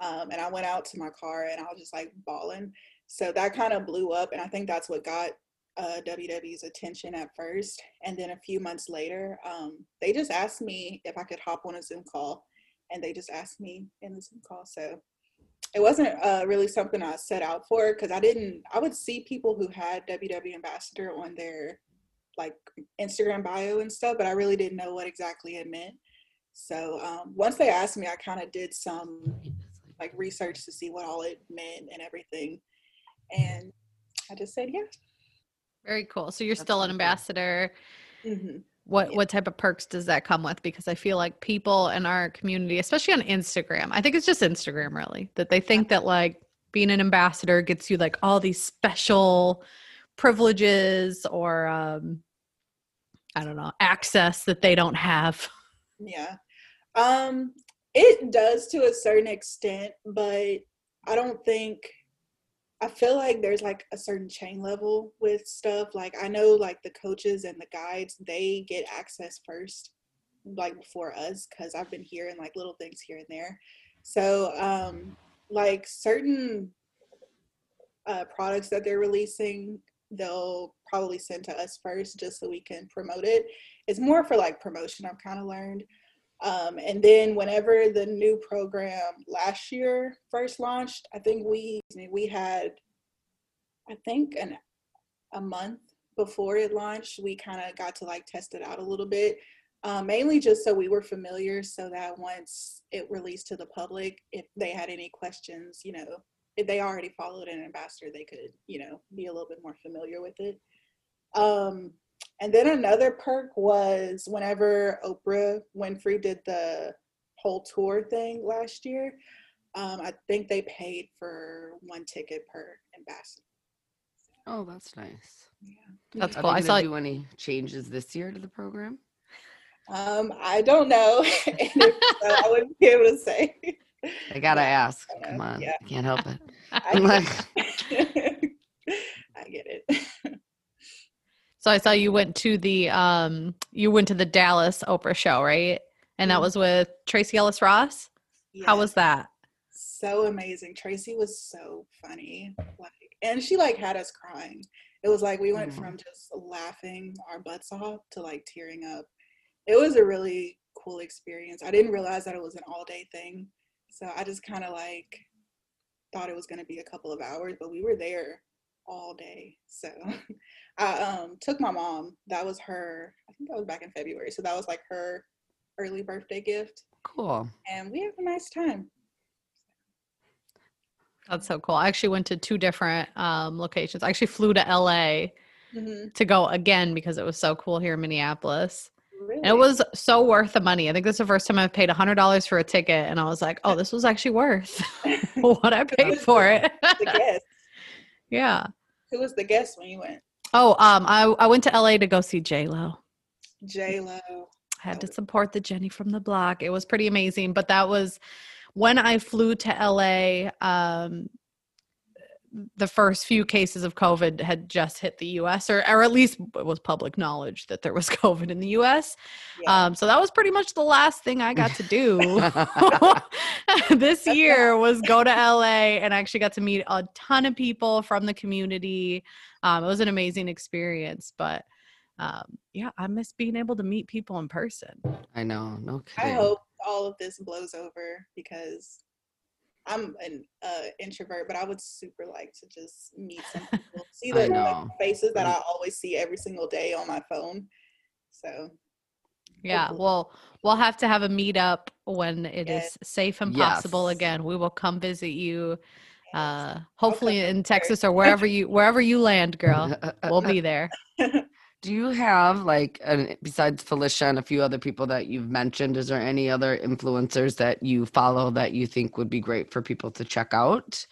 Speaker 2: Um, and I went out to my car and I was just like bawling. So that kind of blew up. And I think that's what got uh, WW's attention at first. And then a few months later, um, they just asked me if I could hop on a Zoom call. And they just asked me in the Zoom call. So it wasn't uh, really something I set out for because I didn't. I would see people who had WW Ambassador on their like Instagram bio and stuff, but I really didn't know what exactly it meant. So um, once they asked me, I kind of did some like research to see what all it meant and everything, and I just said yeah.
Speaker 1: Very cool. So you're
Speaker 3: That's
Speaker 1: still an ambassador.
Speaker 2: hmm
Speaker 1: What
Speaker 2: Yeah.
Speaker 1: what type of perks does that come with? Because I feel like people in our community, especially on Instagram, I think it's just Instagram really, that they think that like being an ambassador gets you like all these special privileges or um I don't know, access that they don't have.
Speaker 2: Yeah. Um, it does to a certain extent, but I don't think I feel like there's like a certain chain level with stuff. Like I know like the coaches and the guides, they get access first, like before us, because I've been hearing like little things here and there. So um like certain uh, products that they're releasing, they'll probably send to us first just so we can promote it. It's more for like promotion, I've kind of learned. Um, and then whenever the new program last year first launched, I think we we had, I think an a month before it launched, we kind of got to like test it out a little bit, uh, mainly just so we were familiar, so that once it released to the public, if they had any questions, you know, if they already followed an ambassador, they could, you know, be a little bit more familiar with it. Um, and then another perk was whenever Oprah Winfrey did the whole tour thing last year, um, I think they paid for one ticket per ambassador.
Speaker 3: Oh, that's nice.
Speaker 2: Yeah.
Speaker 1: That's
Speaker 3: Are
Speaker 1: cool.
Speaker 3: they
Speaker 1: I saw
Speaker 3: do any changes this year to the program?
Speaker 2: Um, I don't know. and if so, I wouldn't be able to say.
Speaker 3: I gotta ask. Come on,
Speaker 2: yeah.
Speaker 3: I can't help it.
Speaker 2: I
Speaker 3: I'm like,
Speaker 2: get, I get it.
Speaker 1: So I saw you went to the um you went to the Dallas Oprah show, right? And that
Speaker 2: Mhm.
Speaker 1: was with Tracee Ellis Ross. How was that?
Speaker 2: so amazing. Tracee was so funny. Like and she like had us crying. It was like we went
Speaker 3: Aw.
Speaker 2: from just laughing our butts off to like tearing up. It was a really cool experience. I didn't realize that it was an all day thing. So I just kind of like thought it was going to be a couple of hours, but we were there all day. So I um took my mom. That was her I think that was back in February. So that was like her early birthday gift
Speaker 3: cool.
Speaker 2: and we had a nice time.
Speaker 1: That's so cool. I actually went to two different um locations. I actually flew to LA
Speaker 2: hmm
Speaker 1: to go again because it was so cool here in Minneapolis.
Speaker 2: Really?
Speaker 1: And it was so worth the money. I think this is the first time I've paid $100 for a ticket and I was like, "Oh, this was actually worth what I paid for it."
Speaker 2: the guest.
Speaker 1: yeah.
Speaker 2: Who was the guest when you went?
Speaker 1: Oh, um I I went to LA to go see J-Lo.
Speaker 2: J Lo.
Speaker 1: I had to support the Jenny from the block. It was pretty amazing. But that was when I flew to LA. Um, the first few cases of COVID had just hit the US, or, or at least it was public knowledge that there was COVID in the US.
Speaker 2: Yeah.
Speaker 1: Um, so that was pretty much the last thing I got to do this year was go to LA and I actually got to meet a ton of people from the community. Um, it was an amazing experience, but um, yeah, I miss being able to meet people in person.
Speaker 3: I know. No
Speaker 2: I hope all of this blows over because I'm an uh, introvert, but I would super like to just meet some people, see the like, faces that I always see every single day on my phone. So
Speaker 1: Yeah,
Speaker 2: Hopefully.
Speaker 1: well, we'll have to have a meetup when it is
Speaker 2: Yes.
Speaker 1: safe and possible
Speaker 3: Yes.
Speaker 1: again. We will come visit you.
Speaker 2: yes.
Speaker 1: Uh, hopefully
Speaker 2: come
Speaker 1: in. Texas or wherever you wherever you land, girl. We'll be there.
Speaker 3: Do you have like an, besides Felicia and a few other people that you've mentioned? Is there any other influencers that you follow that you think would be great for people to check out?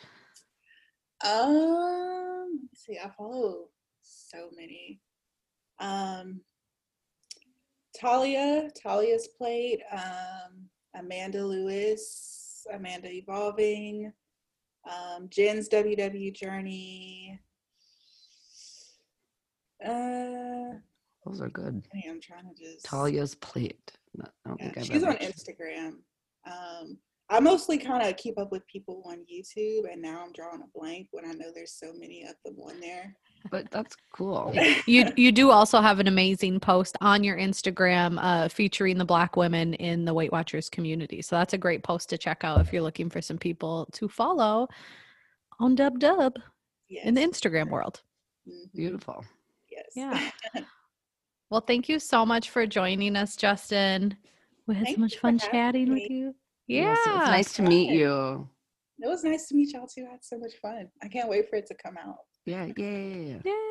Speaker 2: Um, see, I follow so many. Um, Talia, Talia's plate Um, Amanda Lewis, Amanda Evolving, um, Jen's WW Journey. Uh,
Speaker 3: Those are good.
Speaker 2: hey, I'm trying to just.
Speaker 3: Talia's plate. No, I don't
Speaker 2: Yeah,
Speaker 3: think I've
Speaker 2: she's
Speaker 3: ever
Speaker 2: on Instagram. Um, I mostly kind of keep up with people on YouTube, and now I'm drawing a blank when I know there's so many of them on there.
Speaker 3: but that's cool.
Speaker 1: You you do also have an amazing post on your Instagram uh, featuring the Black women in the Weight Watchers community. So that's a great post to check out if you're looking for some people to follow on Dub Dub
Speaker 2: Yes.
Speaker 1: in the Instagram world.
Speaker 2: Mhm,
Speaker 3: Beautiful.
Speaker 2: Yes.
Speaker 1: Yeah. Well, thank you so much for joining us, Justyn. We had
Speaker 2: Thank
Speaker 1: so much fun
Speaker 2: having
Speaker 1: chatting with you. Yeah.
Speaker 3: it was nice to meet you.
Speaker 2: It was nice to meet y'all too. I had so much fun. I can't wait for it to come out.
Speaker 3: Yeah, yeah.
Speaker 1: Yay.